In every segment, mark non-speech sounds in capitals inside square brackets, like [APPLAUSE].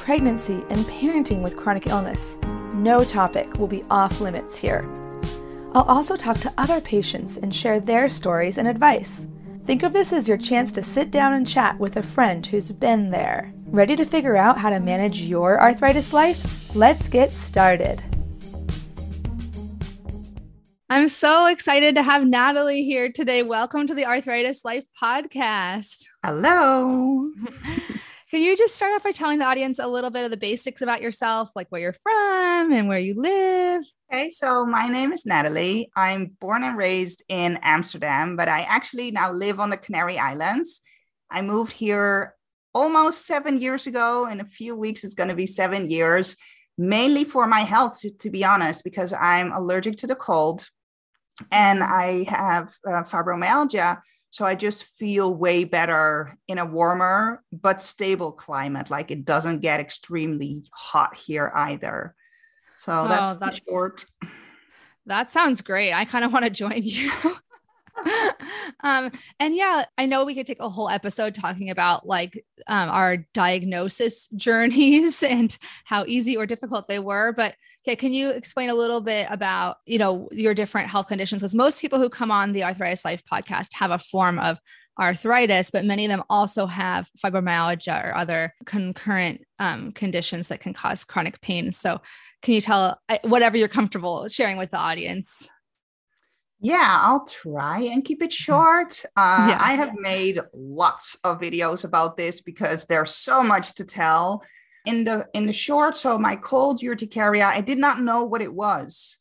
pregnancy, and parenting with chronic illness. No topic will be off limits here. I'll also talk to other patients and share their stories and advice. Think of this as your chance to sit down and chat with a friend who's been there. Ready to figure out how to manage your arthritis life? Let's get started. I'm so excited to have Natalie here today. Welcome to the Arthritis Life podcast. Hello. [LAUGHS] Can you just start off by telling the audience a little bit of the basics about yourself, like where you're from and where you live? Okay, so my name is Natalie. I'm born and raised in Amsterdam, but I actually now live on the Canary Islands. I moved here almost seven years ago. In a few weeks, it's going to be seven years, mainly for my health, to, to be honest, because I'm allergic to the cold and I have uh, fibromyalgia. So I just feel way better in a warmer but stable climate. Like it doesn't get extremely hot here either. So oh, that's, oh, that's short. That sounds great. I kind of want to join you. [LAUGHS] um, and yeah, I know we could take a whole episode talking about like um, our diagnosis [LAUGHS] journeys and how easy or difficult they were. But okay, can you explain a little bit about you know your different health conditions? Because most people who come on the Arthritis Life podcast have a form of arthritis, but many of them also have fibromyalgia or other concurrent um, conditions that can cause chronic pain. So, can you tell uh, whatever you're comfortable sharing with the audience? Yeah, I'll try and keep it short. Uh, yeah. I have made lots of videos about this because there's so much to tell. In the in the short, so my cold urticaria, I did not know what it was.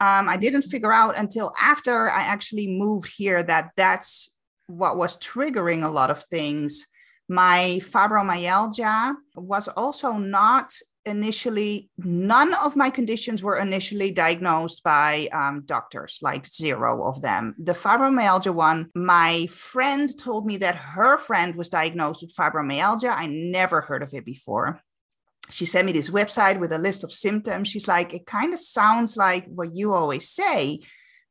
Um, I didn't figure out until after I actually moved here that that's what was triggering a lot of things. My fibromyalgia was also not initially none of my conditions were initially diagnosed by um, doctors like zero of them the fibromyalgia one my friend told me that her friend was diagnosed with fibromyalgia i never heard of it before she sent me this website with a list of symptoms she's like it kind of sounds like what you always say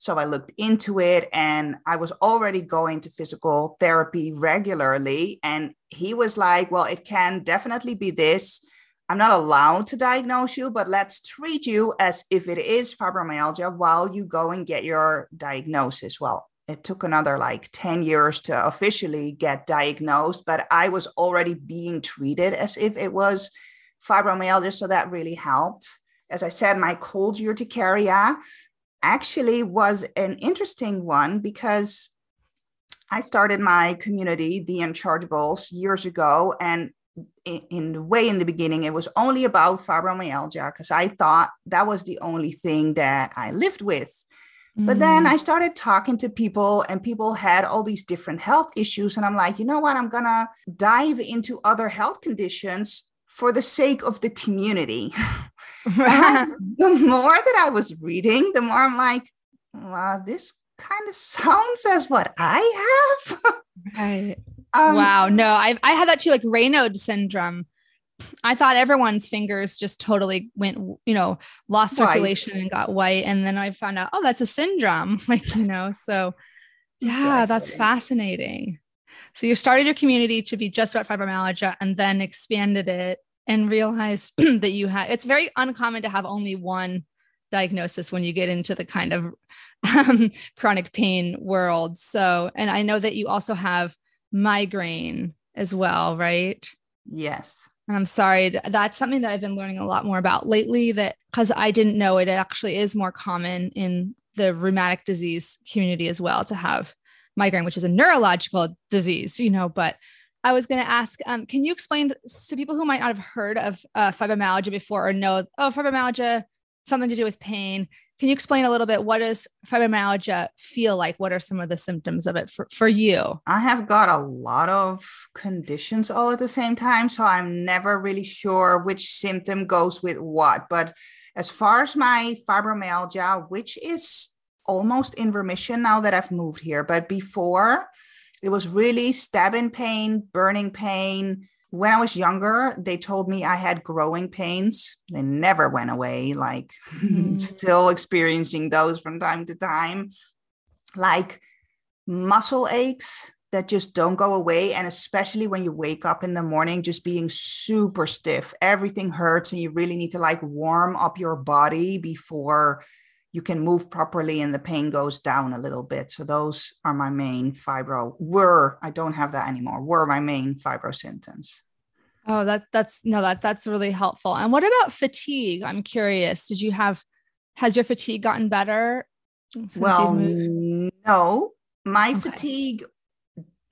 so I looked into it and I was already going to physical therapy regularly. And he was like, Well, it can definitely be this. I'm not allowed to diagnose you, but let's treat you as if it is fibromyalgia while you go and get your diagnosis. Well, it took another like 10 years to officially get diagnosed, but I was already being treated as if it was fibromyalgia. So that really helped. As I said, my cold urticaria actually was an interesting one because I started my community, the Unchargeables, years ago. And in, in the way in the beginning it was only about fibromyalgia because i thought that was the only thing that i lived with. Mm. but then i started talking to people and people had all these different health issues and i'm like you know what? I'm gonna dive into other health conditions for the sake of the community. [LAUGHS] [LAUGHS] The more that i was reading the more i'm like wow this kind of [LAUGHS] sounds as what i have. Right um, wow. No, I I had that too, like Raynaud syndrome. I thought everyone's fingers just totally went, you know, lost circulation and got white. And then I found out, oh, that's a syndrome. [LAUGHS] Like, you know, so yeah, exactly. that's fascinating. So you started your community to be just about fibromyalgia and then expanded it and realized [CLEARS THROAT] that you had it's very uncommon to have only one diagnosis when you get into the kind of [LAUGHS] um, chronic pain world. So, and I know that you also have migraine as well, right? Yes. And I'm sorry. That's something that I've been learning a lot more about lately that because I didn't know it, it actually is more common in the rheumatic disease community as well to have migraine, which is a neurological disease, you know. But I was going to ask, um, can you explain to people who might not have heard of uh, fibromyalgia before or know, oh, fibromyalgia, something to do with pain? Can you explain a little bit what does fibromyalgia feel like? What are some of the symptoms of it for, for you? I have got a lot of conditions all at the same time. So I'm never really sure which symptom goes with what. But as far as my fibromyalgia, which is almost in remission now that I've moved here, but before it was really stabbing pain, burning pain, when I was younger, they told me I had growing pains. They never went away, like [LAUGHS] mm. still experiencing those from time to time. Like muscle aches that just don't go away. And especially when you wake up in the morning, just being super stiff, everything hurts, and you really need to like warm up your body before you can move properly and the pain goes down a little bit. So those are my main fibro were, I don't have that anymore, were my main fibro symptoms. Oh, that that's no, that that's really helpful. And what about fatigue? I'm curious. Did you have has your fatigue gotten better? Well, no. My okay. fatigue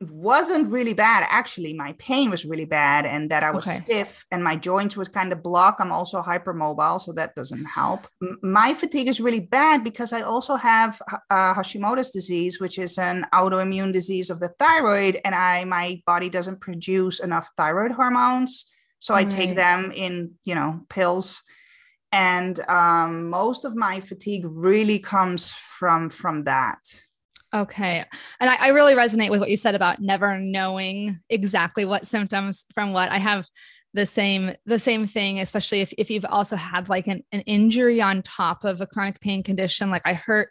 wasn't really bad actually. My pain was really bad and that i was okay. stiff and my joints was kind of blocked i'm also hypermobile so that doesn't help. M- my fatigue is really bad because i also have uh, hashimoto's disease which is an autoimmune disease of the thyroid and i my body doesn't produce enough thyroid hormones. So i take them in you know pills. And um, most of my fatigue really comes from from that Okay. And I, I, really resonate with what you said about never knowing exactly what symptoms from what. I have the same the same thing, especially if, if you've also had like an, an injury on top of a chronic pain condition. Like I hurt,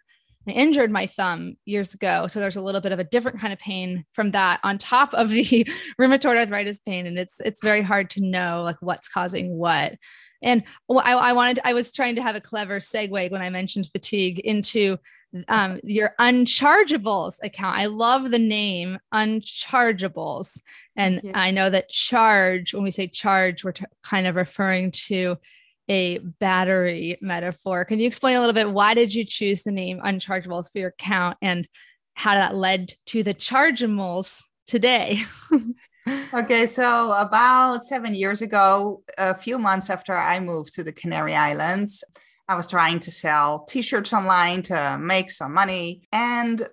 I injured my thumb years ago. So there's a little bit of a different kind of pain from that on top of the [LAUGHS] rheumatoid arthritis pain. And it's it's very hard to know like what's causing what. And I, I wanted, I was trying to have a clever segue when I mentioned fatigue into um, your unchargeables account. I love the name unchargeables. And I know that charge, when we say charge, we're t- kind of referring to a battery metaphor. Can you explain a little bit why did you choose the name unchargeables for your account and how that led to the chargeables today? [LAUGHS] okay, so about seven years ago, a few months after I moved to the Canary Islands, I was trying to sell t shirts online to make some money. And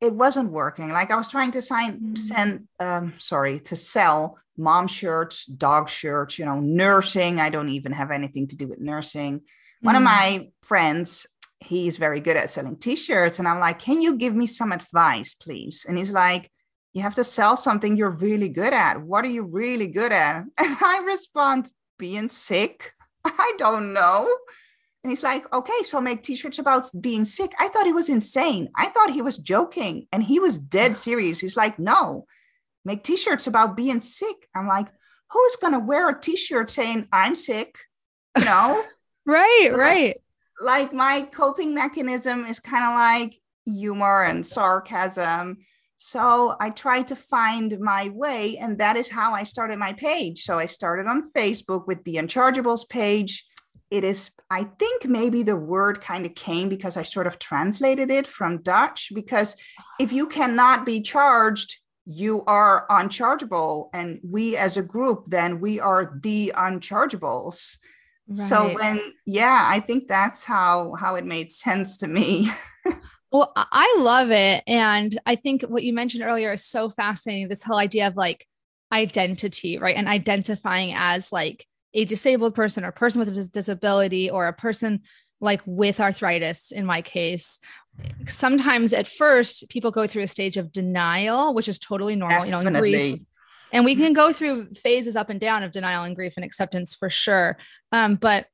it wasn't working. Like I was trying to sign, mm-hmm. send, um, sorry, to sell mom shirts, dog shirts, you know, nursing. I don't even have anything to do with nursing. Mm-hmm. One of mm. my friends, he's very good at selling t-shirts. And I'm like, can you give me some advice, please? And he's like, you have to sell something you're really good at. What are you really good at? [LAUGHS] And I respond, being sick. [LAUGHS] I don't know. And he's like, okay, so make t-shirts about being sick. I thought he was insane. I thought he was joking. And he was dead [SIGHS] serious. He's like, no, make t-shirts about being sick. I'm like, who's gonna wear a t-shirt saying I'm sick? You know? [LAUGHS] right, right. Like my coping mechanism is kind of like humor and sarcasm. So I tried to find my way, and that is how I started my page. So I started on Facebook with the Unchargeables page it is i think maybe the word kind of came because i sort of translated it from dutch because if you cannot be charged you are unchargeable and we as a group then we are the unchargeables right. so when yeah i think that's how how it made sense to me [LAUGHS] well i love it and i think what you mentioned earlier is so fascinating this whole idea of like identity right and identifying as like a disabled person or a person with a disability or a person like with arthritis in my case. Sometimes at first people go through a stage of denial which is totally normal Definitely. you know grief. And we can go through phases up and down of denial and grief and acceptance for sure um, but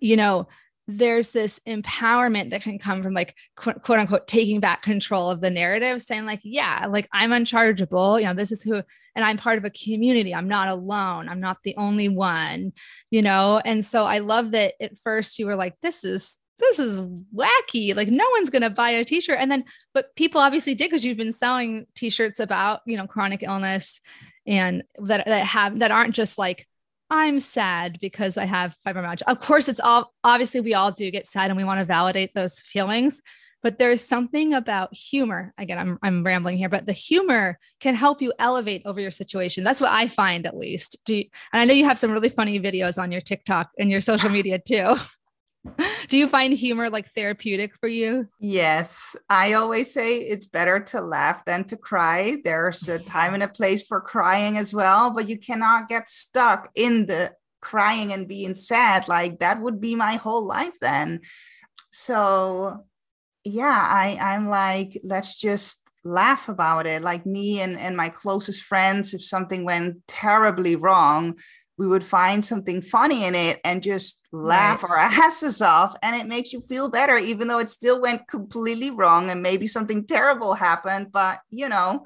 you know there's this empowerment that can come from like quote, quote, unquote taking back control of the narrative saying like yeah like i'm unchargeable you know this is who and i'm part of a community. I'm not alone. I'm not the only one you know? And so i love that at first you were like this is this is wacky. Like no one's going to buy a t-shirt. And then but people obviously did because you've been selling t-shirts about you know chronic illness and that that have that aren't just like I'm sad because I have fibromyalgia. Of course, it's all obviously we all do get sad and we want to validate those feelings, but there's something about humor. Again, I'm I'm rambling here, but the humor can help you elevate over your situation. That's what I find at least. Do you, and I know you have some really funny videos on your TikTok and your social media too. [LAUGHS] [LAUGHS] Do you find humor like therapeutic for you? Yes. I always say it's better to laugh than to cry. There's a [LAUGHS] time and a place for crying as well, but you cannot get stuck in the crying and being sad. Like that would be my whole life then. So, yeah, I, I'm like, let's just laugh about it. Like me and, and my closest friends, if something went terribly wrong, we would find something funny in it and just laugh right. our [LAUGHS] asses off and it makes you feel better even though it still went completely wrong and maybe something terrible happened but you know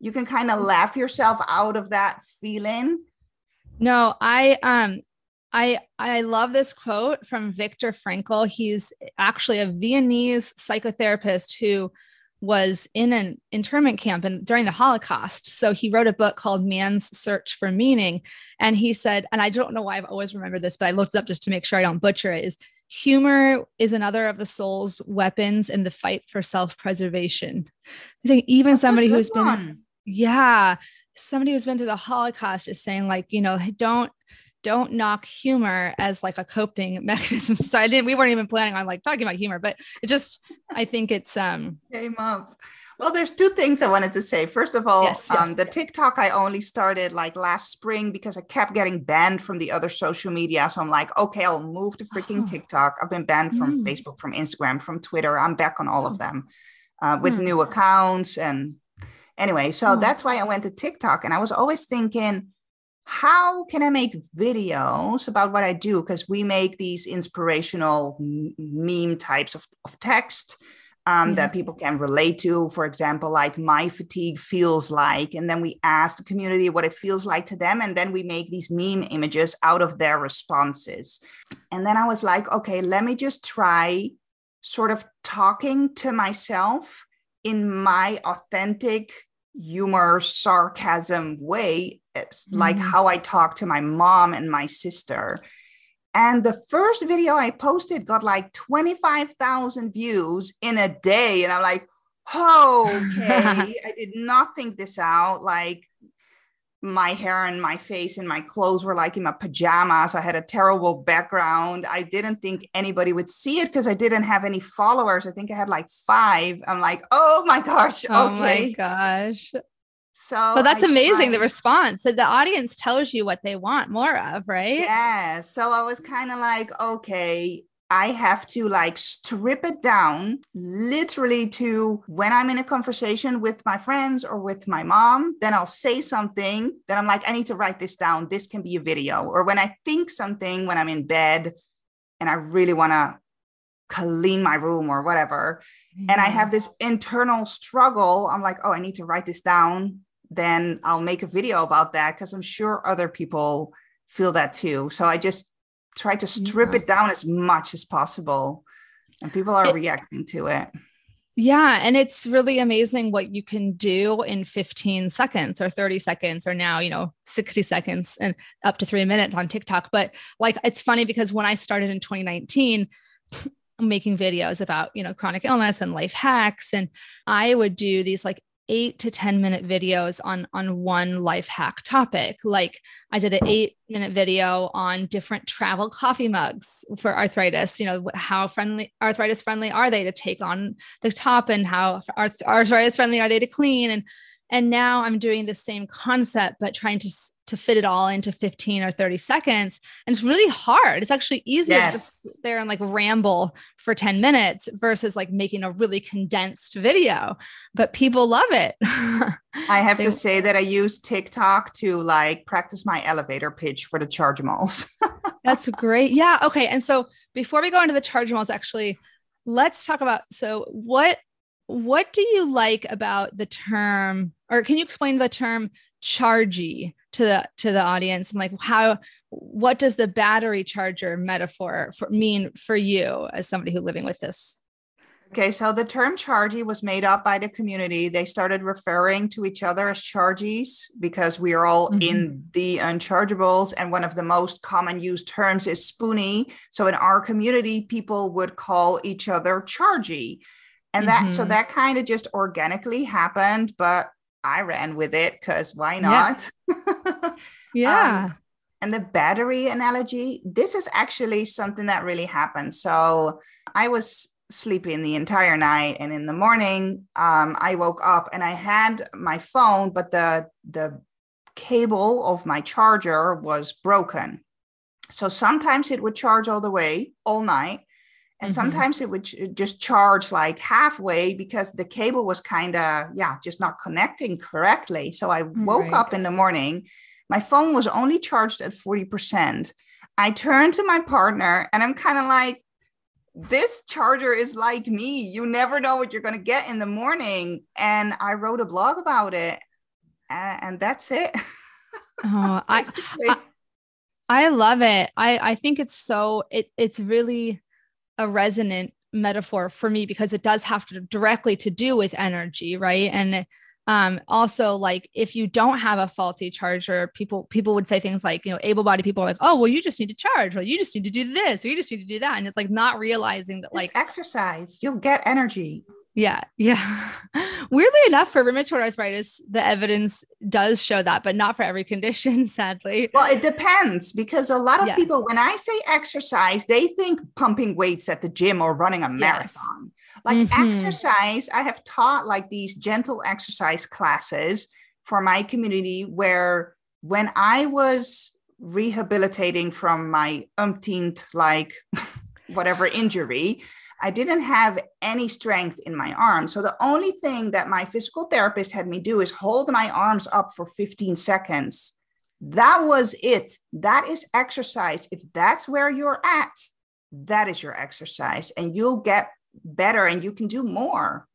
you can kind of laugh yourself out of that feeling no i um I I love this quote from Viktor Frankl. He's actually a Viennese psychotherapist who was in an internment camp and during the Holocaust. So he wrote a book called Man's Search for Meaning. And he said, and I don't know why I've always remembered this, but I looked it up just to make sure I don't butcher it, is humor is another of the soul's weapons in the fight for self-preservation. I think even That's somebody who's one. been, yeah, somebody who's been through the Holocaust is saying, like, you know, don't don't knock humor as like a coping [LAUGHS] mechanism. So I didn't, we weren't even planning on like talking about humor, but it just, I think it's, um, came up. Well, there's two things I wanted to say. First of all, yes, yes, um, the yes. TikTok I only started like last spring because I kept getting banned from the other social media. So I'm like, okay, I'll move to freaking oh. TikTok. I've been banned from mm. Facebook, from Instagram, from Twitter. I'm back on all of them uh, with mm. new accounts. And anyway, so oh. that's why I went to TikTok. And I was always thinking, how can I make videos about what I do? Because we make these inspirational meme types of, of text um, mm-hmm. that people can relate to. For example, like my fatigue feels like, and then we ask the community what it feels like to them, and then we make these meme images out of their responses. And then I was like, okay, let me just try sort of talking to myself in my authentic humor, sarcasm way, it's mm-hmm. like how I talk to my mom and my sister. And the first video I posted got like 25,000 views in a day. And I'm like, oh, [LAUGHS] okay. I did not think this out. Like, my hair and my face and my clothes were like in my pajamas. I had a terrible background. I didn't think anybody would see it because I didn't have any followers. I think I had like five. I'm like, oh my gosh. Oh okay. my gosh. So but that's I amazing. Tried. The response that the audience tells you what they want more of, right? Yeah. So I was kind of like, okay, I have to like strip it down literally to when I'm in a conversation with my friends or with my mom, then I'll say something that I'm like, I need to write this down. This can be a video. Or when I think something when I'm in bed and I really want to clean my room or whatever. Mm-hmm. And I have this internal struggle. I'm like, oh, I need to write this down. Then I'll make a video about that because I'm sure other people feel that too. So I just try to strip yeah. it down as much as possible and people are it, reacting to it yeah and it's really amazing what you can do in 15 seconds or 30 seconds or now you know 60 seconds and up to 3 minutes on TikTok but like it's funny because when I started in 2019 [LAUGHS] making videos about you know chronic illness and life hacks and I would do these like eight to 10 minute videos on on one life hack topic. Like i did an eight minute video on different travel coffee mugs for arthritis you know how friendly arthritis friendly are they to take on the top and how arthritis friendly are they to clean. And and now i'm doing the same concept but trying to to fit it all into 15 or 30 seconds. And it's really hard. It's actually easier yes. to just sit there and like ramble for 10 minutes versus like making a really condensed video. But people love it. [LAUGHS] I have they, to say that I use TikTok to like practice my elevator pitch for the Chargemals. [LAUGHS] that's great. Yeah. Okay. And so before we go into the Chargemals, actually, let's talk about so what what do you like about the term or can you explain the term chargy to the to the audience and like how what does the battery charger metaphor for, mean for you as somebody who living with this okay so the term chargy was made up by the community they started referring to each other as chargies because we are all mm-hmm. in the unchargeables and one of the most common used terms is spoonie so in our community people would call each other chargy and that mm-hmm. so that kind of just organically happened but I ran with it because why not? Yeah. [LAUGHS] yeah. Um, and the battery analogy, this is actually something that really happened. So I was sleeping the entire night, and in the morning, um, I woke up and I had my phone, but the the cable of my charger was broken. So sometimes it would charge all the way all night. And mm-hmm. sometimes it would just charge like halfway because the cable was kind of, yeah, just not connecting correctly. So I woke right. up in the morning my phone was only charged at 40%. I turned to my partner and I'm kind of like, this charger is like me. You never know what you're going to get in the morning. And I wrote a blog about it. And that's it. oh, [LAUGHS] I, I, I love it. I, I think it's so, it, it's really a resonant metaphor for me because it does have to directly to do with energy. Right. And um also like if you don't have a faulty charger people people would say things like you know able-bodied people are like oh well you just need to charge or you just need to do this or you just need to do that and it's like not realizing that like exercise you'll get energy yeah yeah [LAUGHS] weirdly enough for rheumatoid arthritis the evidence does show that but not for every condition [LAUGHS] sadly well it depends because a lot of yeah. people when i say exercise they think pumping weights at the gym or running a marathon yes like mm-hmm. exercise i have taught like these gentle exercise classes for my community where when i was rehabilitating from my umpteenth like [LAUGHS] whatever injury i didn't have any strength in my arms so the only thing that my physical therapist had me do is hold my arms up for 15 seconds that was it that is exercise if that's where you're at that is your exercise and you'll get better and you can do more.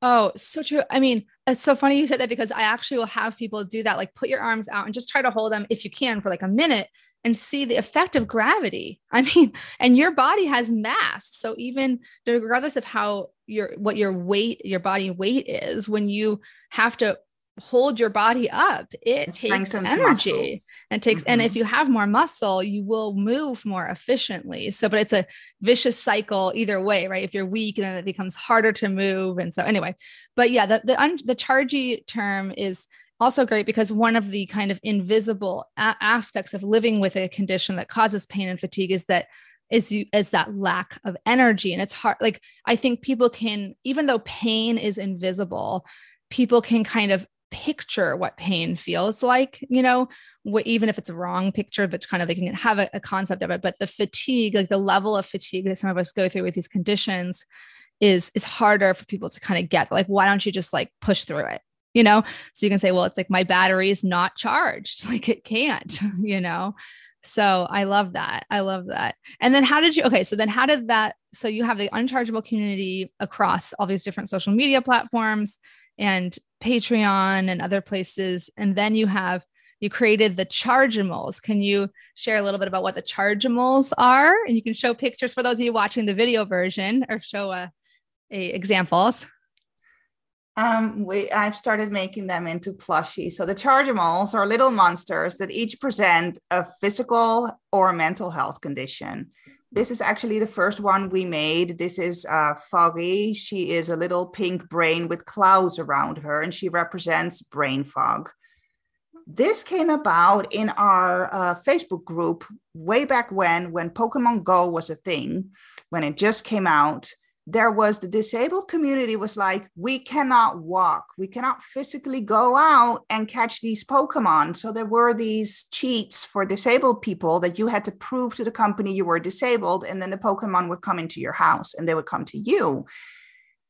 Oh, so true. I mean, it's so funny you said that because I actually will have people do that, like put your arms out and just try to hold them if you can for like a minute and see the effect of gravity. [LAUGHS] I mean, and your body has mass. So even regardless of how your what your weight, your body weight is, when you have to hold your body up it, it takes energy muscles. and takes mm-hmm. and if you have more muscle you will move more efficiently so but it's a vicious cycle either way right if you're weak then it becomes harder to move and so anyway but yeah the the, un, the chargy term is also great because one of the kind of invisible a- aspects of living with a condition that causes pain and fatigue is that is you is that lack of energy and it's hard like i think people can even though pain is invisible people can kind of picture what pain feels like, you know, what, even if it's a wrong picture, but kind of they can have a, a concept of it. But the fatigue, like the level of fatigue that some of us go through with these conditions is is harder for people to kind of get. Like, why don't you just like push through it? You know, so you can say, well, it's like my battery is not charged. [LAUGHS] Like it can't, [LAUGHS] you know. So I love that. I love that. And then how did you okay, so then how did that so you have the unchargeable community across all these different social media platforms and Patreon and other places. And then you have you created the chargeables. Can you share a little bit about what the chargeables are? And you can show pictures for those of you watching the video version or show a, uh, a examples. Um, we I've started making them into plushies. So the chargemals are little monsters that each present a physical or mental health condition this is actually the first one we made. This is uh, Foggy. She is a little pink brain with clouds around her, and she represents brain fog. This came about in our uh, Facebook group way back when, when Pokemon Go was a thing, when it just came out there was the disabled community was like we cannot walk. We cannot physically go out and catch these pokemon. So there were these cheats for disabled people that you had to prove to the company you were disabled and then the pokemon would come into your house and they would come to you.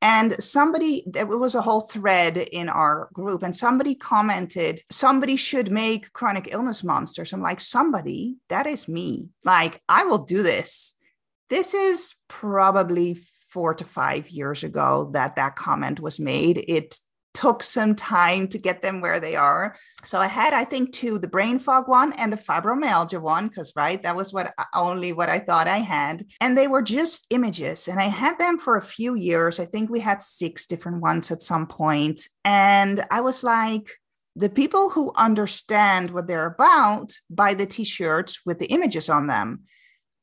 And somebody there was a whole thread in our group and somebody commented somebody should make chronic illness monsters. I'm like somebody? That is me. Like i will do this. This is probably four to five years ago that that comment was made. It took some time to get them where they are. So I had, I think, two, the brain fog one and the fibromyalgia one, because right, that was what uh, only what I thought I had. And they were just images. And I had them for a few years. I think we had six different ones at some point. And I was like, the people who understand what they're about buy the t-shirts with the images on them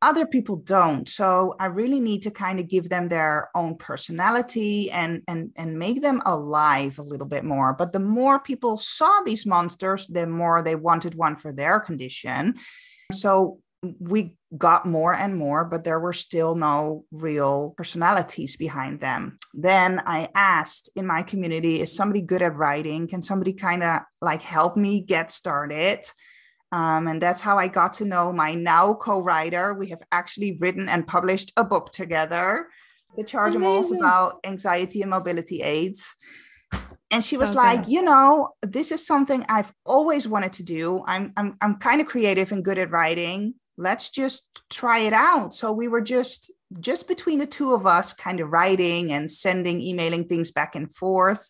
other people don't. So i really need to kind of give them their own personality and and and make them alive a little bit more. But the more people saw these monsters the more they wanted one for their condition. So we got more and more but there were still no real personalities behind them. Then i asked in my community is somebody good at writing? Can somebody kind of like help me get started um, and that's how I got to know my now co writer. We have actually written and published a book together, The Chargemals about anxiety and mobility aids. And she was okay. like, you know, this is something I've always wanted to do. I'm, I'm, I'm kind of creative and good at writing. Let's just try it out. So we were just just between the two of us kind of writing and sending emailing things back and forth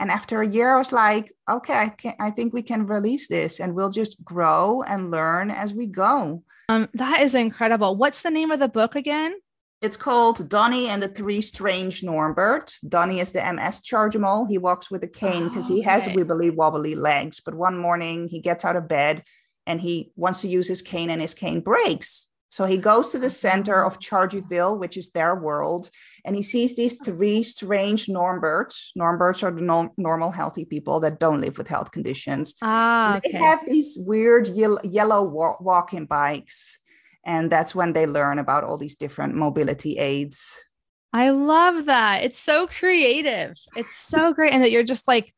and after a year, I was like, okay, I can I think we can release this and we'll just grow and learn as we go. Um, that is incredible. What's the name of the book again? It's called Donnie and the Three Strange Normbert. Donnie is the MS Chargemal. He walks with a cane because oh, he has okay. wibbly wobbly legs. But one morning he gets out of bed and he wants to use his cane and his cane breaks. So he goes to the center of Chargyville, which is their world, and he sees these three strange Normberts. Normberts are the no- normal, healthy people that don't live with health conditions. Ah, okay. They have these weird ye- yellow wa- walking bikes, and that's when they learn about all these different mobility aids. I love that. It's so creative. It's so great, and that you're just like,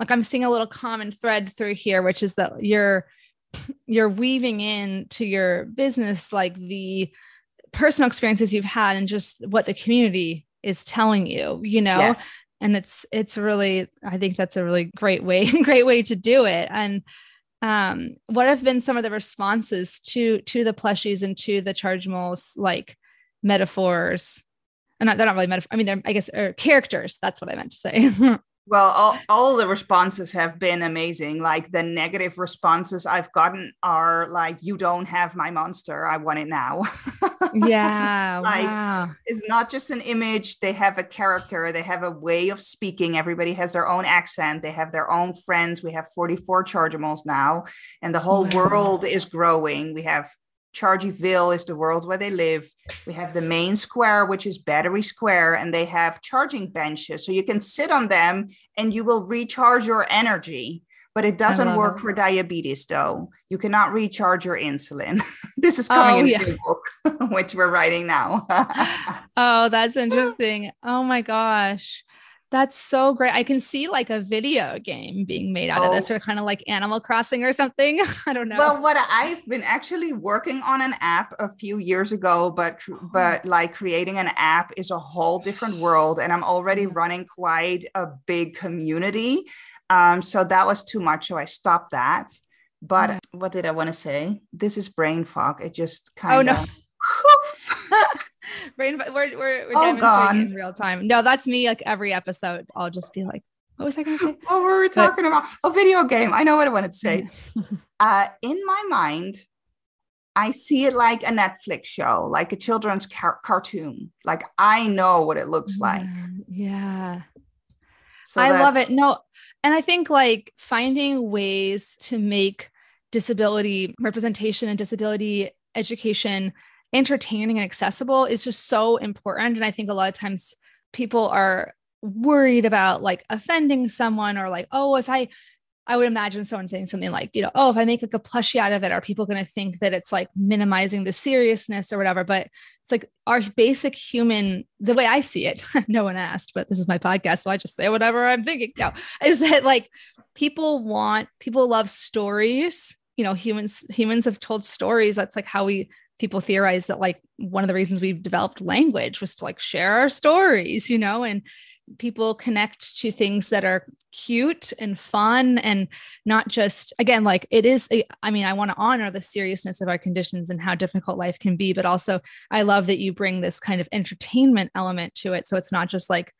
like I'm seeing a little common thread through here, which is that you're you're weaving in to your business like the personal experiences you've had and just what the community is telling you you know? Yes. and it's it's really i think that's a really great way [LAUGHS] great way to do it. And um what have been some of the responses to to the plushies and to the Chargemals like metaphors? And not, they're not really metaphor i mean they're i guess or characters that's what i meant to say [LAUGHS] Well, all, all the responses have been amazing. Like the negative responses I've gotten are like, you don't have my monster. I want it now. [LAUGHS] yeah. like wow. it's not just an image. They have a character, they have a way of speaking. Everybody has their own accent, they have their own friends. We have 44 Chargemals now, and the whole wow. world is growing. We have Chargyville is the world where they live. We have the main square, which is Battery Square, and they have charging benches. So you can sit on them and you will recharge your energy. But it doesn't work it. for diabetes, though. You cannot recharge your insulin. [LAUGHS] this is oh, coming oh, in yeah. the book, [LAUGHS] which we're writing now. [LAUGHS] oh, that's interesting. Oh my gosh. That's so great. I can see like a video game being made out oh. of this, oh. or kind of like Animal Crossing or something. [LAUGHS] I don't know. Well, what I've been actually working on an app a few years ago, but but like creating an app is a whole different world, and I'm already running quite a big community. Um, so that was too much, so I stopped that. But mm. what did I want to say? This is brain fog. It just kind of. Oh no. We're we're, we're oh, in real time. No, that's me. Like every episode, I'll just be like, "What was I going to say?" [GASPS] What were we talking but, about? A video game. I know what I wanted to say. [LAUGHS] uh, in my mind, I see it like a Netflix show, like a children's car- cartoon. Like I know what it looks like. Yeah. So I that- love it. No, and I think like finding ways to make disability representation and disability education entertaining and accessible is just so important. And I think a lot of times people are worried about like offending someone or like, oh, if I, I would imagine someone saying something like, you know, oh, if I make like a plushie out of it, are people going to think that it's like minimizing the seriousness or whatever? But it's like our basic human, the way I see it, [LAUGHS] no one asked, but this is my podcast. So I just say whatever I'm thinking. No, [LAUGHS] is that like people want, people love stories. You know, humans, humans have told stories. That's like how we people theorize that like one of the reasons we developed language was to like share our stories, you know, and people connect to things that are cute and fun and not just again like it is eh, i mean I want to honor the seriousness of our conditions and how difficult life can be but also I love that you bring this kind of entertainment element to it. So it's not just like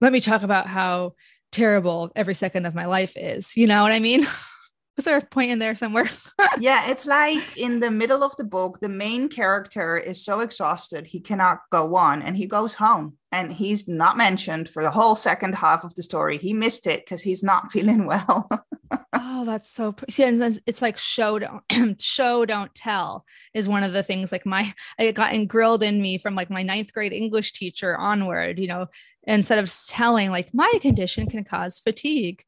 let me talk about how terrible every second of my life is you know what I mean [LAUGHS] was there a point in there somewhere? [LAUGHS] yeah, it's like in the middle of the book, the main character is so exhausted he cannot go on and he goes home and he's not mentioned for the whole second half of the story. He missed it because he's not [LAUGHS] feeling well. Oh, that's so. See, and it's like show don't [CLEARS THROAT] show don't tell is one of the things. Like my, [LAUGHS] it got grilled in me from like my ninth grade English teacher onward. You know, instead of telling like my condition can cause fatigue,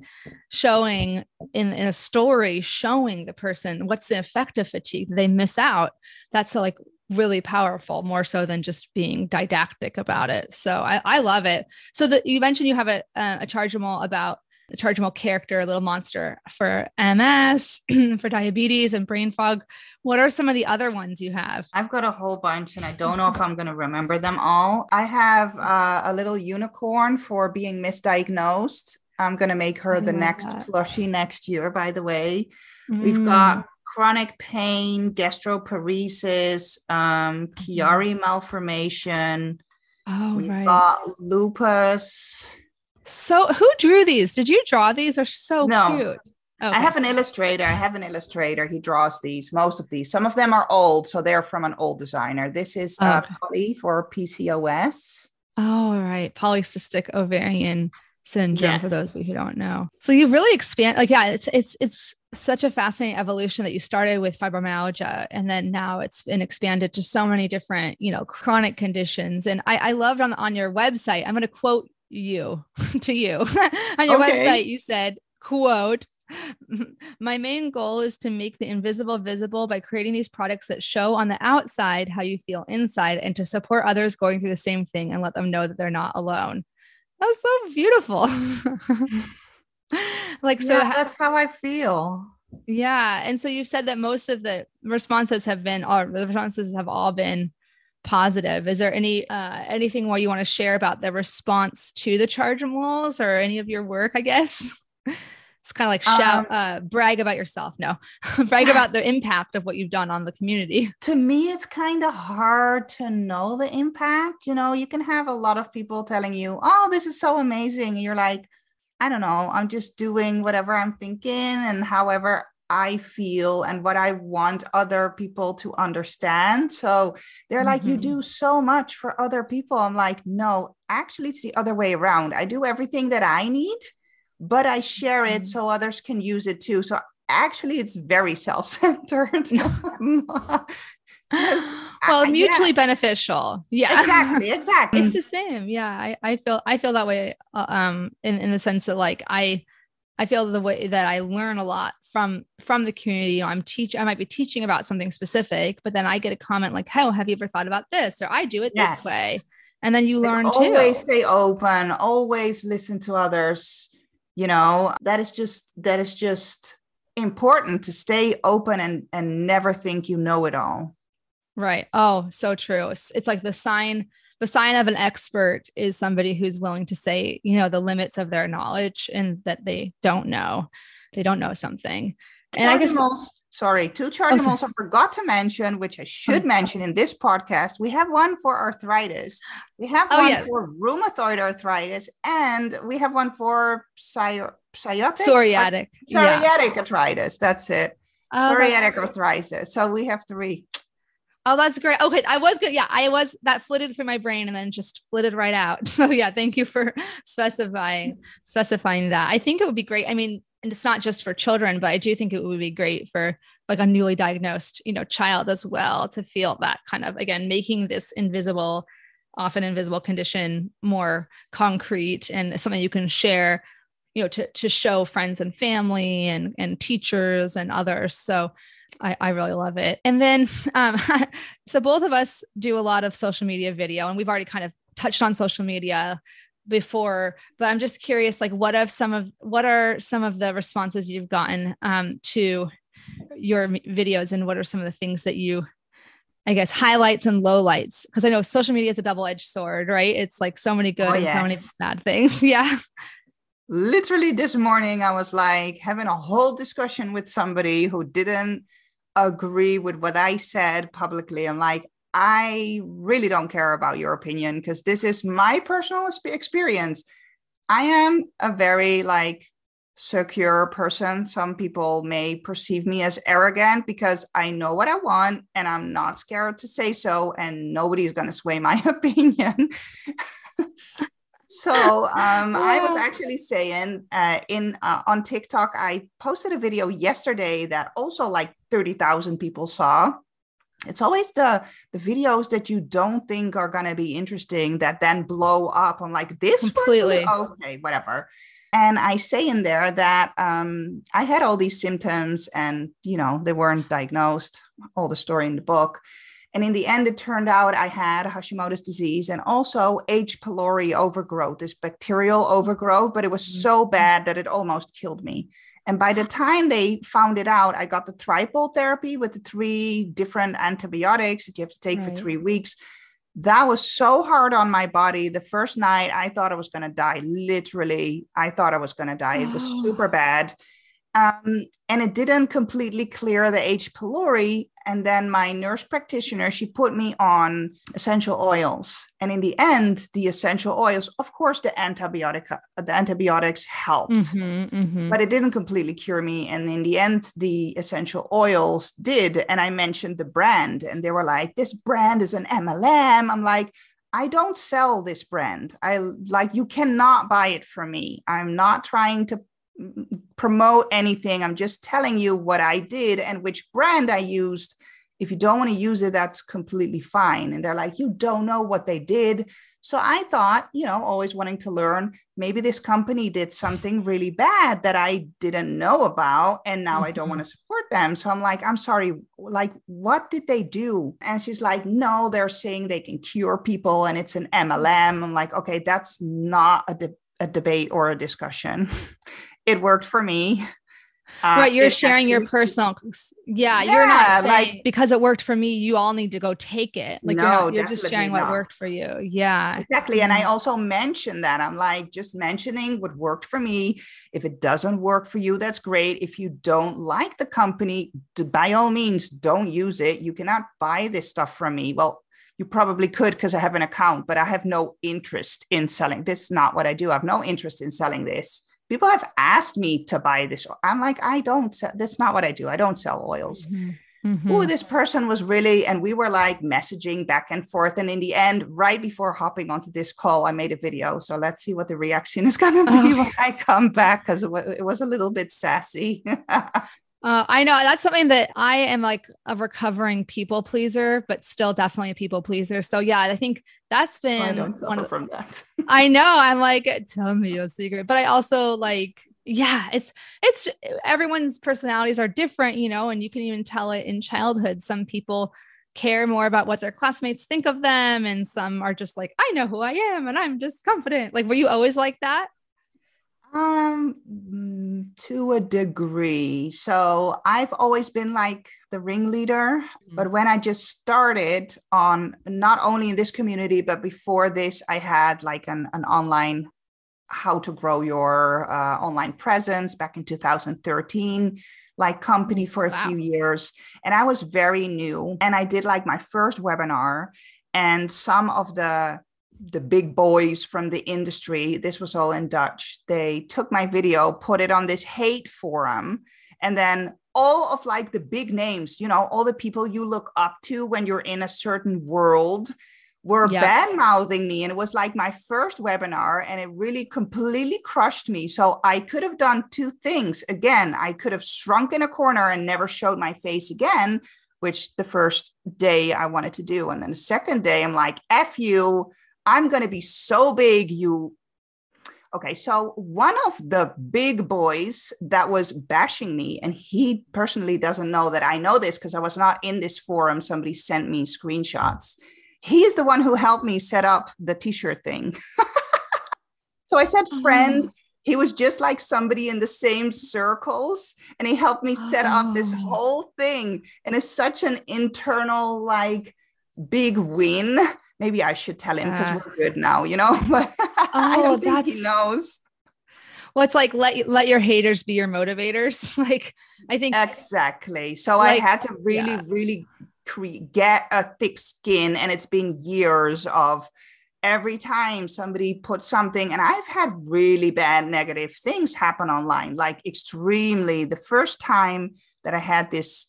showing in, in a story, showing the person what's the effect of fatigue. They miss out. That's a, like really powerful more so than just being didactic about it so i, I love it so that you mentioned you have a, uh, a chargeable about the chargeable character little monster for ms [CLEARS THROAT] for diabetes and brain fog what are some of the other ones you have i've got a whole bunch and i don't know if i'm going to remember them all i have uh, a little unicorn for being misdiagnosed i'm going to make her the next that. plushie next year by the way mm. we've got chronic pain, gastroparesis, um, Chiari mm-hmm. malformation. Oh, We've right. got lupus. So, who drew these? Did you draw these? They're so no. cute. Okay. I have an illustrator. I have an illustrator. He draws these, most of these. Some of them are old, so they're from an old designer. This is uh. Polly for PCOS. Oh, right. Polycystic ovarian syndrome yes. for those of you who don't know. So you've really expanded like yeah, it's it's it's such a fascinating evolution that you started with fibromyalgia and then now it's been expanded to so many different, you know, chronic conditions. And I, I loved on the, on your website, I'm going to quote you [LAUGHS] to you [LAUGHS] on your okay. website. You said, quote, [LAUGHS] my main goal is to make the invisible visible by creating these products that show on the outside how you feel inside and to support others going through the same thing and let them know that they're not alone. That's so beautiful. like so yeah, that's how I feel. Yeah. And so you've said that most of the responses have been all the responses have all been positive. Is there any uh anything more you want to share about the response to the Chargemals or any of your work, I guess? [LAUGHS] it's kind of like shout um, uh brag about yourself. No. [LAUGHS] brag about the impact of what you've done on the community. [LAUGHS] To me it's kind of hard to know the impact. You know, you can have a lot of people telling you, "Oh, this is so amazing." And you're like, I don't know, I'm just doing whatever I'm thinking and however I feel and what I want other people to understand. So they're mm-hmm. like, You mm-hmm. do so much for other people. I'm like, No, actually, it's the other way around. I do everything that I need, but I share it mm-hmm. so others can use it too. So actually, it's very self centered. [LAUGHS] [LAUGHS] well mutually yeah. beneficial yeah exactly [LAUGHS] exactly it's the same yeah i i feel i feel that way uh, um in in the sense that like i i feel the way that i learn a lot from from the community you know, i'm teach i might be teaching about something specific but then i get a comment like oh have you ever thought about this or i do it yes. this way and then you learn always too always stay open always listen to others you know that is just that is just important to stay open and and never think you know it all Right. Oh, so true. It's, it's like the sign the sign of an expert is somebody who's willing to say, you know, the limits of their knowledge and that they don't know. They don't know something. And I guess most sorry, two chargeables oh, I forgot to mention, which I should oh. mention in this podcast. We have one for arthritis, we have oh, one yes. for rheumatoid arthritis, and we have one for psori- psoriatic. Psoriatic yeah. arthritis. That's it. Oh, psoriatic arthritis. So we have three. Oh, that's great. Okay, I was good. Yeah, I was that flitted through my brain and then just flitted right out. [LAUGHS] So yeah, thank you for [LAUGHS] specifying specifying that. I think it would be great. I mean, and it's not just for children, but I do think it would be great for like a newly diagnosed, you know, child as well to feel that kind of again making this invisible, often invisible condition more concrete and something you can share, you know, to to show friends and family and and teachers and others. So I, I really love it. And then, [LAUGHS] um, [LAUGHS] so both of us do a lot of social media video, and we've already kind of touched on social media before but i'm just curious like what of some of what are some of the responses you've gotten um, to your videos and what are some of the things that you i guess highlights and lowlights because i know social media is a double-edged sword right it's like so many good oh, and yes. so many bad things [LAUGHS] yeah literally this morning i was like having a whole discussion with somebody who didn't agree with what I said publicly. I'm like, I really don't care about your opinion because this is my personal experience. I am a very like secure person. Some people may perceive me as arrogant because I know what I want and I'm not scared to say so, and nobody's going to sway my [LAUGHS] opinion. [LAUGHS] so um, I was actually saying uh, in uh, on TikTok, I posted a video yesterday that also like thirty thousand people saw. It's always the the videos that you don't think are gonna be interesting that then blow up. I'm like this completely okay, whatever. And I say in there that um, I had all these symptoms, and you know they weren't diagnosed. All the story in the book and in the end, it turned out I had Hashimoto's disease and also H. pylori overgrowth, this bacterial overgrowth, but it was mm-hmm. so bad that it almost killed me. And by the time they found it out, I got the triple therapy with the three different antibiotics that you have to take right. for three weeks. That was so hard on my body. The first night, I thought I was going to die. Literally, I thought I was going to die. It was super bad. Um, and it didn't completely clear the H. pylori. And then my nurse practitioner, she put me on essential oils. And in the end, the essential oils, of course, the antibiotic, the antibiotics helped, mm-hmm, mm-hmm. but it didn't completely cure me. And in the end, the essential oils did. And I mentioned the brand, and they were like, "This brand is an MLM." I'm like, I don't sell this brand. I like you cannot buy it from me. I'm not trying to promote anything. I'm just telling you what I did and which brand I used. If you don't want to use it, that's completely fine. And they're like, you don't know what they did. So I thought, you know, always wanting to learn, maybe this company did something really bad that I didn't know about. And now mm-hmm. I don't want to mm-hmm. support them. So I'm like, I'm sorry, like, what did they do? And she's like, no, they're saying they can cure people and it's an MLM. I'm like, okay, that's not a, de- a debate or a discussion. [LAUGHS] it worked for me. Uh, right, you're sharing your personal. Yeah, yeah, you're not saying like, because it worked for me, you all need to go take it. Like no, you're, not, you're just sharing not. what worked for you. Yeah, exactly. And I mm-hmm. also mentioned that I'm like just mentioning what worked for me. If it doesn't work for you, that's great. If you don't like the company, by all means, don't use it. You cannot buy this stuff from me. Well, you probably could because I have an account, but I have no interest in selling. This is not what I do. I have no interest in selling this people have asked me to buy this. I'm like, I don't, that's not what I do. I don't sell oils. Mm-hmm. Mm-hmm. Oh, this person was really, and we were like messaging back and forth. And in the end, right before hopping onto this call, I made a video. So let's see what the reaction is going to be oh. when I come back because it was a little bit sassy. [LAUGHS] Uh, I know that's something that I am like a recovering people pleaser, but still definitely a people pleaser. So yeah, I think that's been I don't one of, from that. [LAUGHS] I know. I'm like, tell me a secret, but I also like, yeah, it's it's everyone's personalities are different, you know, and you can even tell it in childhood. Some people care more about what their classmates think of them, and some are just like, I know who I am, and I'm just confident. Like, were you always like that? Um, mm, to a degree. So I've always been like the ringleader, mm-hmm. but when I just started on not only in this community, but before this, I had like an, an online how to grow your uh, online presence back in 2013 like company for a wow. few years and i was very new and i did like my first webinar and some of the the big boys from the industry, this was all in Dutch. They took my video, put it on this hate forum, and then all of like the big names, you know, all the people you look up to when you're in a certain world were yep. bad mouthing me. And it was like my first webinar, and it really completely crushed me. So I could have done two things. Again, I could have shrunk in a corner and never showed my face again, which the first day I wanted to do. And then the second day, I'm like, F you. I'm going to be so big, you. Okay, so one of the big boys that was bashing me, and he personally doesn't know that I know this because I was not in this forum. Somebody sent me screenshots. He is the one who helped me set up the t shirt thing. [LAUGHS] so I said, oh. friend. Oh. He was just like somebody in the same circles, and he helped me set oh. up this oh. whole thing. And it's such an internal, like, big win maybe I should tell him because uh, we're good now, you know. [LAUGHS] But oh, I don't think he knows. Well, it's like let let your haters be your motivators. [LAUGHS] like I think exactly. So like, I had to really, yeah. really cre- get a thick skin, and it's been years of every time somebody puts something and i've had really bad negative things happen online like extremely the first time that i had this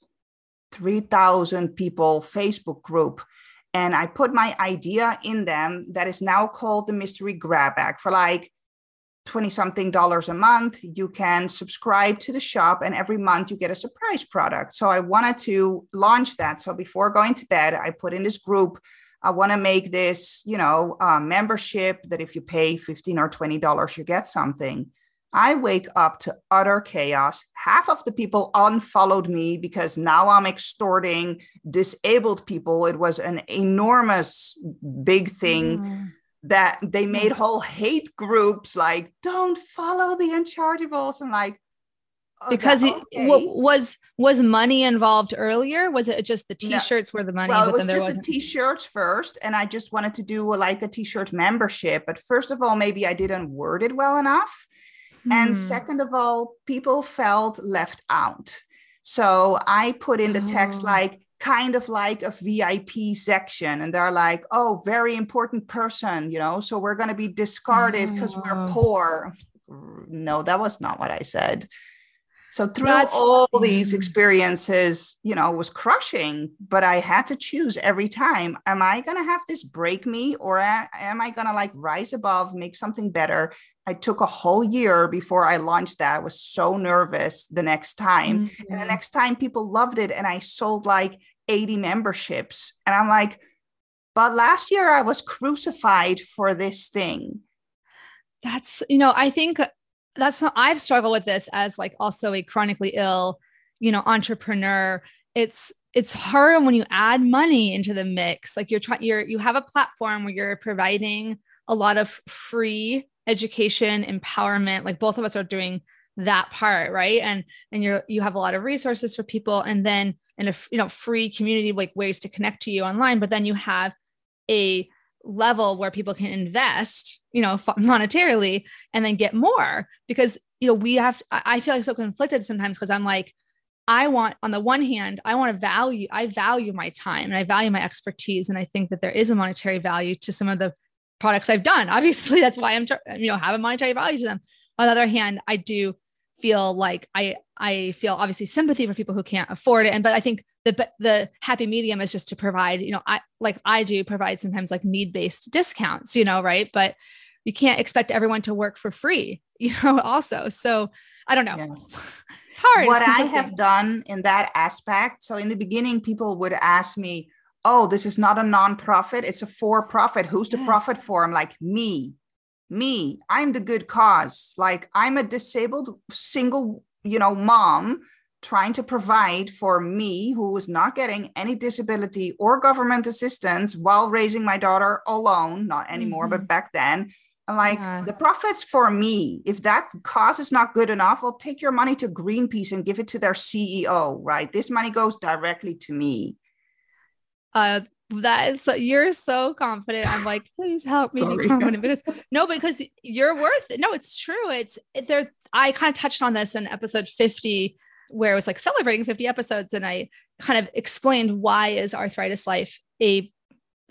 3000 people facebook group and I put my idea in them that is now called the mystery grab bag for like 20 something dollars a month. You can subscribe to the shop, and every month you get a surprise product. So I wanted to launch that. So before going to bed, I put in this group. I want to make this, you know, uh, membership that if you pay 15 or 20 dollars, you get something. I wake up to utter chaos. Half of the people unfollowed me because now I'm extorting disabled people. It was an enormous big thing. Mm that they made whole hate groups like don't follow the unchargeables and like oh, because okay. was was money involved earlier was it just the t-shirts no. were the money well it was just the t-shirts first and i just wanted to do like a t-shirt membership but first of all maybe i didn't word it well enough hmm. and second of all people felt left out so i put in the text oh. like kind of like a VIP section and they're like, oh, very important person, you know, so we're going to be discarded because oh. we're poor. No, that was not what I said. So through That's, all these experiences, you know, was crushing, but I had to choose every time. Am I going to have this break me or am I going to like rise above, make something better? I took a whole year before I launched that. I was so nervous the next time. Mm-hmm. And the mm-hmm. next time people loved it and I sold like 80 memberships. And I'm like, but last year I was crucified for this thing. That's, you know, I think that's not, I've struggled with this as like also a chronically ill, you know, entrepreneur. It's, it's hard when you add money into the mix. Like you're trying, you're, you have a platform where you're providing a lot of free education, empowerment. Like both of us are doing that part, right? And, and you're, you have a lot of resources for people. And then, and a you know free community like ways to connect to you online but then you have a level where people can invest you know monetarily and then get more because you know we have i feel like so conflicted sometimes because i'm like i want on the one hand i want to value i value my time and i value my expertise and i think that there is a monetary value to some of the products i've done [LAUGHS] obviously that's why i'm you know have a monetary value to them on the other hand i do feel like I I feel obviously sympathy for people who can't afford it. And but I think the the happy medium is just to provide, you know, I like I do provide sometimes like need-based discounts, you know, right? But you can't expect everyone to work for free, [LAUGHS] you know, also. So I don't know. Yes. [LAUGHS] It's hard. What it's I have done in that aspect. So in the beginning, people would ask me, Oh, this is not a nonprofit, it's a for-profit. Who's the yes. profit for? I'm like, me me i'm the good cause like i'm a disabled single you know mom trying to provide for me who was not getting any disability or government assistance while raising my daughter alone not anymore mm-hmm. but back then i'm like yeah. the profits for me if that cause is not good enough i'll take your money to greenpeace and give it to their ceo right this money goes directly to me uh that is so, you're so confident. I'm like, please help me be confident because no, because you're worth it. No, it's true. It's it, there. I kind of touched on this in episode 50, where it was like celebrating 50 episodes, and I kind of explained why is Arthritis Life a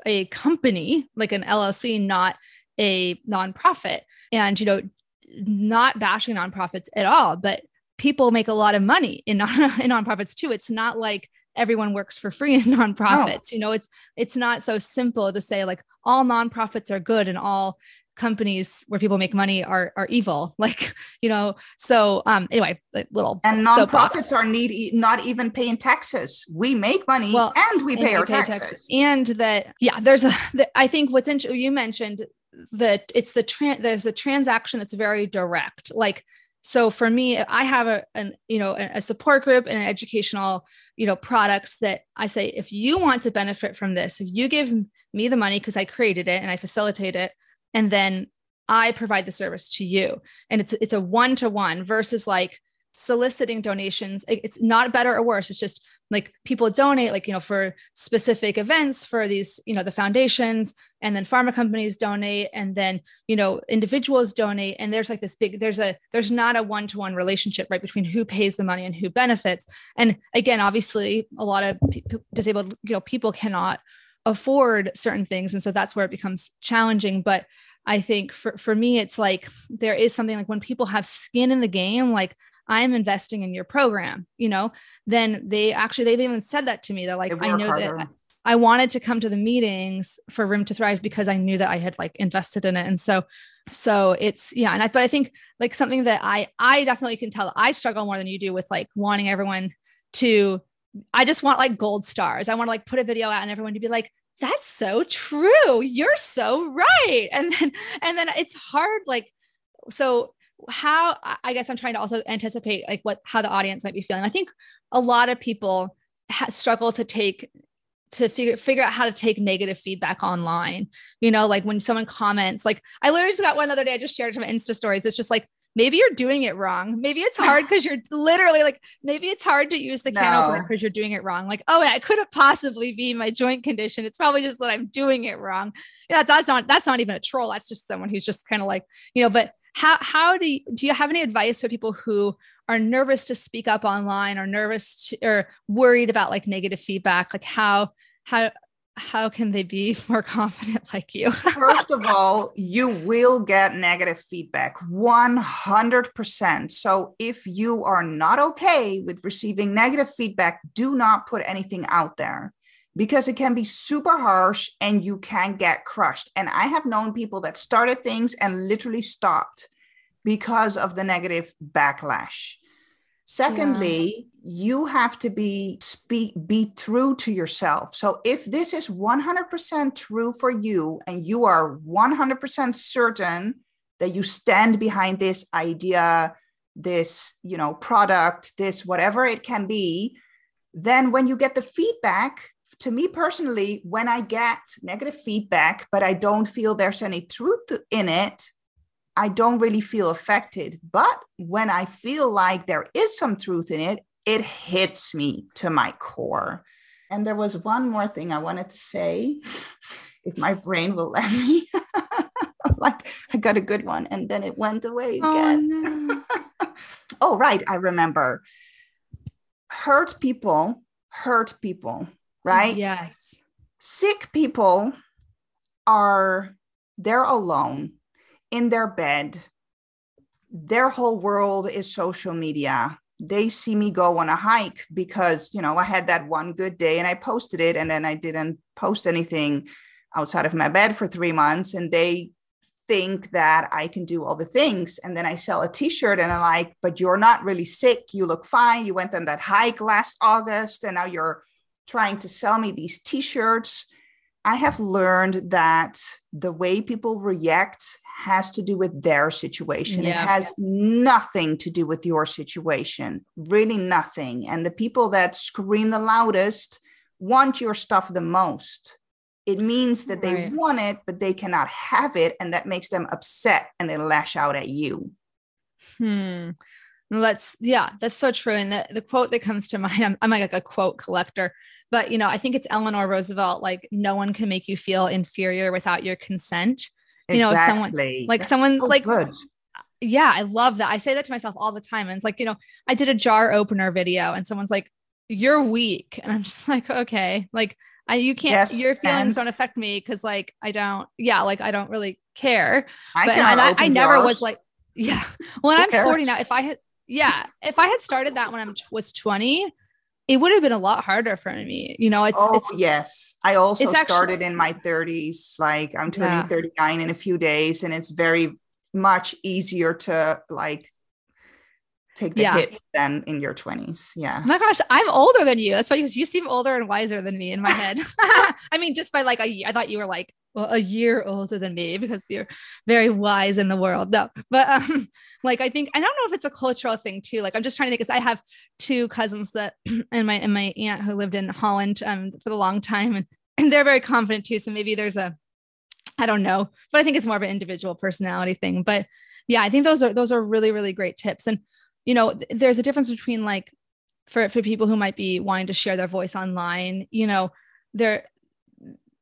a company like an LLC, not a nonprofit, and you know, not bashing nonprofits at all, but people make a lot of money in non [LAUGHS] in nonprofits too. It's not like everyone works for free [LAUGHS] in nonprofits. No. You know, it's it's not so simple to say like all nonprofits are good and all companies where people make money are are evil [LAUGHS] like you know so um anyway like little and nonprofits are need not even paying taxes we make money well, and we pay and our pay taxes. taxes. and that yeah there's a the, i think what's interesting you mentioned that it's the trans there's a transaction that's very direct like so for me i have a an you know a support group and an educational you know products that i say if you want to benefit from this if you give me the money because i created it and i facilitate it and then i provide the service to you. And it's it's a one to one versus like soliciting donations. It's not better or worse. It's just like people donate like you know for specific events for these you know the foundations and then pharma companies donate and then you know individuals donate. And there's like this big there's a there's not a one-to-one relationship right between who pays the money and who benefits. And again obviously a lot of disabled you know people cannot afford certain things and so that's where it becomes challenging but i think for for me it's like there is something like when people have skin in the game like I'm investing in your program, you know, then they actually, they've even said that to me. They're like, I know harder. that I wanted to come to the meetings for Room to Thrive because I knew that I had like invested in it. And so, so it's yeah. And I, but I think like something that I, I definitely can tell I struggle more than you do with like wanting everyone to, I just want like gold stars. I want to like put a video out and everyone to be like, that's so true. You're so right. And then, and then it's hard. Like, so how I guess I'm trying to also anticipate like what how the audience might be feeling. I think a lot of people ha- struggle to take to figure figure out how to take negative feedback online. You know, like when someone comments, like I literally just got one the other day. I just shared some Insta stories. It's just like maybe you're doing it wrong. Maybe it's hard [LAUGHS] because you're literally like maybe it's hard to use the no. can opener because you're doing it wrong. Like oh yeah, it couldn't possibly be my joint condition. It's probably just that I'm doing it wrong. Yeah, that's not that's not even a troll. That's just someone who's just kind of like you know. But how how do you, do you have any advice for people who are nervous to speak up online or nervous to, or worried about like negative feedback like how how how can they be [LAUGHS] more confident like you [LAUGHS] first of all you will get negative feedback 100% so if you are not okay with receiving negative feedback do not put anything out there because it can be super harsh and you can get crushed. And I have known people that started things and literally stopped because of the negative backlash. Secondly, yeah. you have to be speak be true to yourself. So if this is 100% true for you and you are 100% certain that you stand behind this idea, this, you know, product, this whatever it can be, then when you get the feedback, to me personally, when I get negative feedback, but I don't feel there's any truth in it, I don't really feel affected. But when I feel like there is some truth in it, it hits me to my core. And there was one more thing I wanted to say, if my brain will let me. [LAUGHS] like I got a good one and then it went away oh, again. Oh, no. [LAUGHS] oh, right. I remember. Hurt people hurt people right? Yes. Sick people are they're alone in their bed. Their whole world is social media. They see me go on a hike because, you know, I had that one good day and I posted it and then I didn't post anything outside of my bed for 3 months and they think that I can do all the things. And then I sell a t shirt and I'm like, but you're not really sick. You look fine. You went on that hike last August and now you're trying to sell me these t-shirts i have learned that the way people react has to do with their situation. Yeah. it has nothing to do with your situation. Really nothing. And the people that scream the loudest want your stuff the most. It means that they right. want it but they cannot have it and that makes them upset and they lash out at you. Hmm. Let's yeah that's so true. And the, the quote that comes to [LAUGHS] mind I'm, I'm like a quote collector but you know i think it's eleanor roosevelt like no one can make you feel inferior without your consent you know someone like That's someone so like good. yeah i love that. I say that to myself all the time and it's like you know i did a jar opener video and someone's like you're weak and i'm just [LAUGHS] like okay. Like I, you can't yes, your feelings don't affect me because like i don't yeah like i don't really care. I but and I, I never was like [LAUGHS] yeah. When i'm 40 now if i had yeah if i had started that when i was 20 it would have been a lot harder for me. You know, it's, oh, it's yes. I also started actually, in my 30s. Like I'm turning yeah. 39 in a few days, and it's very much easier to like take the yeah. hit than in your 20s. Yeah. Oh my gosh, I'm older than you. That's why you, you seem older and wiser than me in my head. [LAUGHS] I mean, just by like a I thought you were like well, a year older than me because you're very wise in the world. No, but um, [LAUGHS] like I think I don't know if it's a cultural thing too. Like I'm just trying to because I have two cousins that [CLEARS THROAT] and my and my aunt who lived in Holland um for the long time and, and they're very confident too. So maybe there's a I don't know, but I think it's more of an individual personality thing. But yeah, I think those are those are really really great tips. And you know, th- there's a difference between like for for people who might be wanting to share their voice online. You know, there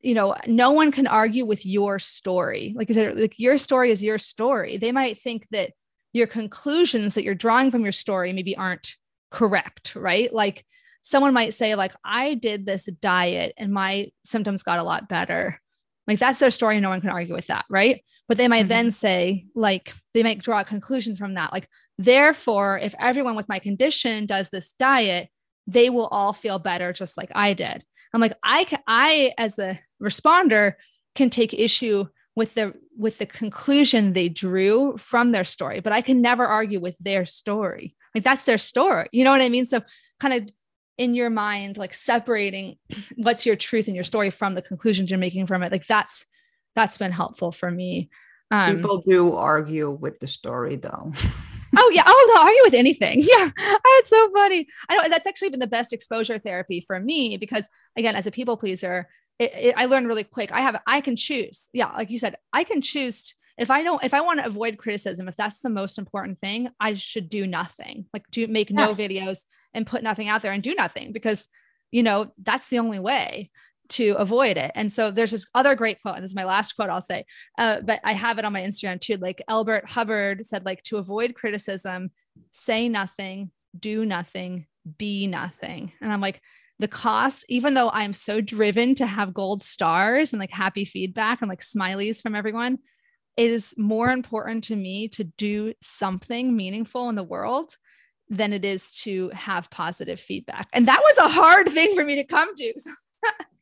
you know, no one can argue with your story. Like I said, like your story is your story. They might think that your conclusions that you're drawing from your story maybe aren't correct, right? Like someone might say, like, I did this diet and my symptoms got a lot better. Like that's their story. No one can argue with that, right? But they might mm-hmm. then say, like, they might draw a conclusion from that. Like, therefore, if everyone with my condition does this diet, they will all feel better just like I did. I'm like, I can, I as a responder can take issue with the with the conclusion they drew from their story, but I can never argue with their story. Like that's their story. You know what I mean? So kind of in your mind, like separating [CLEARS THROAT] what's your truth and your story from the conclusions you're making from it. Like that's that's been helpful for me. Um, People do argue with the story though. [LAUGHS] oh yeah. Oh no, argue with anything. [LAUGHS] Yeah. [LAUGHS] It's so funny. I know that's actually been the best exposure therapy for me because again, as a people pleaser, it, it, I learned really quick. I have, I can choose. Yeah. Like you said, I can choose if I don't, if I want to avoid criticism, if that's the most important thing, I should do nothing. Like do make no yes. videos and put nothing out there and do nothing because, you know, that's the only way to avoid it. And so there's this other great quote, and this is my last quote I'll say, uh, but I have it on my Instagram too. Like Elbert Hubbard said, like to avoid criticism, say nothing, do nothing, be nothing. And I'm like, the cost, even though I'm so driven to have gold stars and like happy feedback and like smileys from everyone, it is more important to me to do something meaningful in the world than it is to have positive feedback. And that was a hard thing for me to come to. [LAUGHS]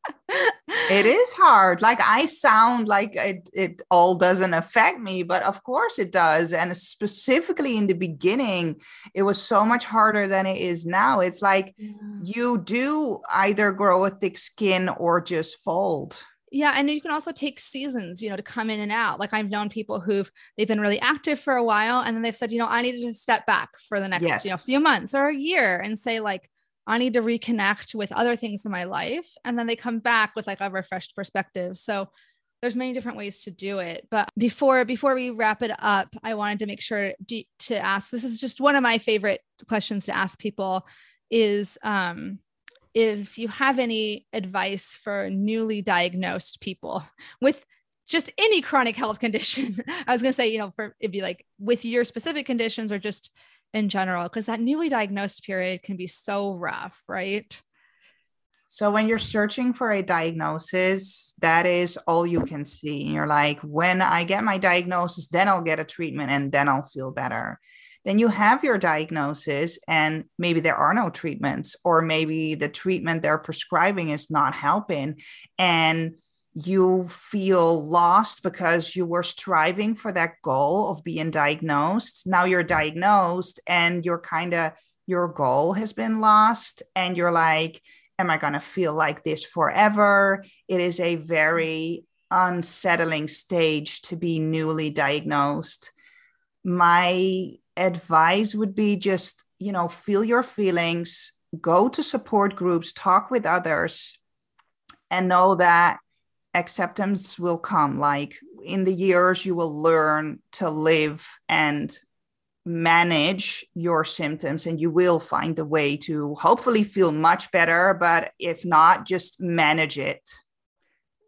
it is hard. Like I sound like it, it all doesn't affect me, but of course it does. And specifically in the beginning, it was so much harder than it is now. It's like yeah. you do either grow a thick skin or just fold. Yeah, and you can also take seasons, you know, to come in and out. Like I've known people who've they've been really active for a while, and then they've said, you know, I need to step back for the next, yes. you know, few months or a year, and say like, I need to reconnect with other things in my life. And then they come back with like a refreshed perspective. So there's many different ways to do it. But before before we wrap it up, I wanted to make sure to ask this is just one of my favorite questions to ask people is um if you have any advice for newly diagnosed people with just any chronic health condition. [LAUGHS] I was going to say, you know, for it'd be like with your specific conditions or just in general because that newly diagnosed period can be so rough, right? So when you're searching for a diagnosis, that is all you can see. and You're like, when I get my diagnosis, then I'll get a treatment and then I'll feel better. Then you have your diagnosis and maybe there are no treatments, or maybe the treatment they're prescribing is not helping. And you feel lost because you were striving for that goal of being diagnosed. Now you're mm. diagnosed and you're kind of, your goal has been lost. And you're like, am I going to feel like this forever? It is a very unsettling stage to be newly diagnosed. My advice would be just, you know, feel your feelings, go to support groups, talk with others, and know that acceptance will come. Like in the years you will learn to live and manage your symptoms and you will find a way to hopefully feel much better but if not just manage it.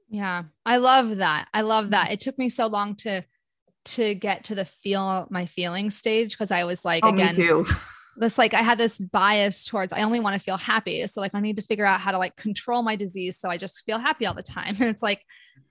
Yeah i love that. I love that. Mm-hmm. It took me so long to to get to the feel my feeling stage because i was like oh, again this like I had this bias towards I only want to feel happy. So like I need to figure out how to like control my disease so I just feel happy all the time. [LAUGHS] And it's like,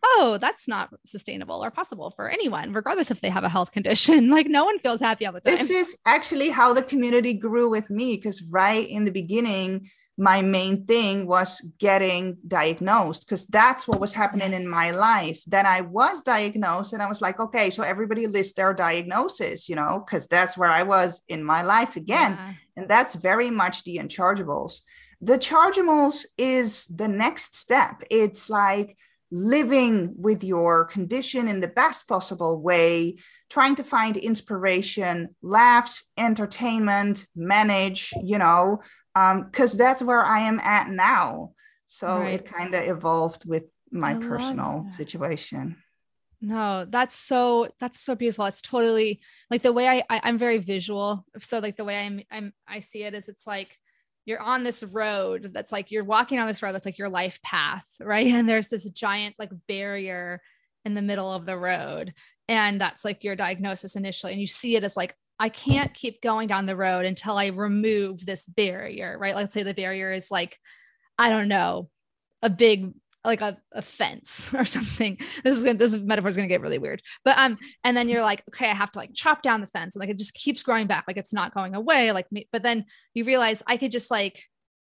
oh, that's not sustainable or possible for anyone, regardless if they have a health condition. [LAUGHS] Like no one feels happy all the time. This is actually how the community grew with me because right in the beginning, my main thing was getting diagnosed because that's what was happening yes. in my life. Then I was diagnosed and I was like, okay, so everybody lists their diagnosis, you know, because that's where I was in my life again. Yeah. And that's very much the unchargeables. The chargeables is the next step. It's like living with your condition in the best possible way, trying to find inspiration, laughs, entertainment, manage, you know, because um, that's where I am at now. So right. it kind of evolved with my I personal situation. No, that's so that's so beautiful. It's totally like the way I, I am very visual. So like the way I'm I'm I see it is it's like you're on this road that's like you're walking on this road that's like your life path, [LAUGHS] right? And there's this giant like barrier in the middle of the road. And that's like your diagnosis initially. And you see it as like I can't keep going down the road until I remove this barrier, right? Let's say the barrier is like, I don't know, a big like a, a fence [LAUGHS] or something. This is gonna this metaphor is gonna get really weird. But um, and then you're like, okay, I have to like chop down the fence, and like it just keeps growing back, like it's not going away. Like but then you realize I could just like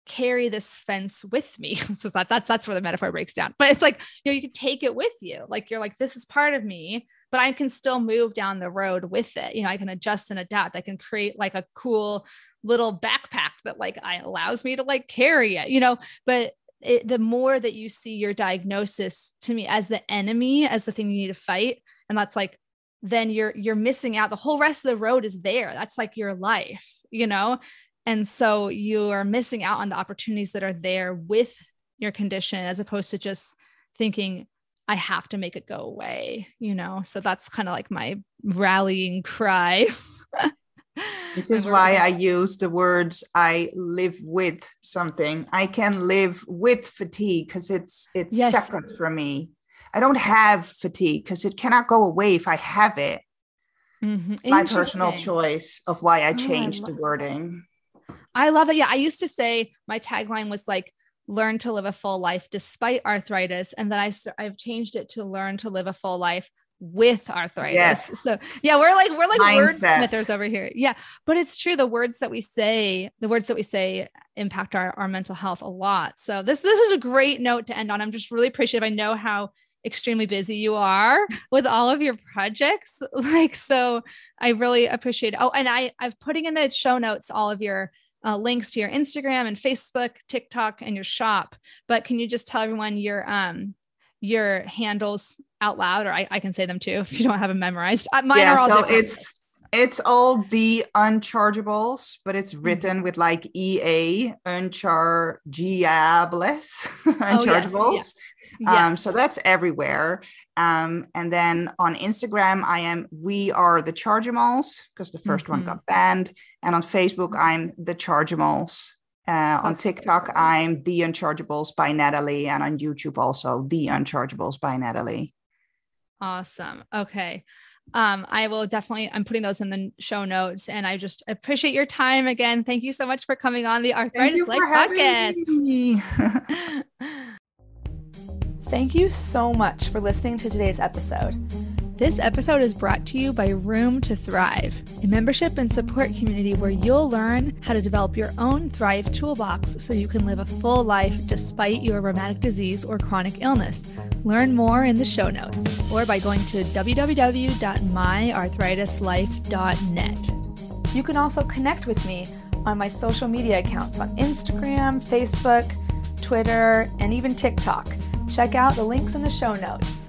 carry this fence with me. [LAUGHS] so that, that that's where the metaphor breaks down. But it's like, you know, you can take it with you. Like you're like, this is part of me, but I can still move down the road with it. You know, I can adjust and adapt. I can create like a cool little backpack that like I allows me to like carry it, you know, but it, the more that you see your diagnosis to me as the enemy, as the thing you need to fight, and that's like, then you're you're missing out. The whole rest of the road is there. That's like your life, you know? And so you are missing out on the opportunities that are there with your condition as opposed to just thinking, I have to make it go away, you know? So that's kind of like my rallying cry. [LAUGHS] this is why I use the words I live with something. I can live with fatigue because it's it's yes. separate from me. I don't have fatigue because it cannot go away if I have it. Mm-hmm. My personal choice of why I changed oh, I the wording. I love it. Yeah. I used to say my tagline was like, learn to live a full life despite arthritis. And then I, I've changed it to learn to live a full life with arthritis. Yes. So yeah, we're like, we're like Mindset. wordsmithers over here. Yeah. But it's true. The words that we say, the words that we say impact our, our mental health a lot. So this, this is a great note to end on. I'm just really appreciative. I know how extremely busy you are with all of your projects. [LAUGHS] Like, so I really appreciate it. Oh, and I, I'm putting in the show notes all of your uh, links to your Instagram and Facebook, TikTok, and your shop. But can you just tell everyone your um your handles out loud, or I, I can say them too if you don't have them memorized. Uh, mine yeah, are all so different. it's it's all the unchargeables, but it's mm-hmm. written mm-hmm. with like EA unchargeables, unchargeables. [LAUGHS] Oh, yes, yeah. Um, so that's everywhere. Um, and then on Instagram, I am we are the Chargemals because the 1st mm-hmm. one got banned. And on Facebook, I'm the Chargemals. Uh, on TikTok, I'm the Unchargeables by Natalie, and on YouTube also the Unchargeables by Natalie. Awesome. Okay. Um, I will definitely, I'm putting those in the show notes and I just appreciate your time again. Thank you so much for coming on the Arthritis Life podcast. [LAUGHS] [LAUGHS] Thank you so much for listening to today's episode. This episode is brought to you by Room to Thrive, a membership and support community where you'll learn how to develop your own Thrive toolbox so you can live a full life despite your rheumatic disease or chronic illness. Learn more in the show notes or by going to www.myarthritislife.net. You can also connect with me on my social media accounts on Instagram, Facebook, Twitter, and even TikTok. Check out the links in the show notes.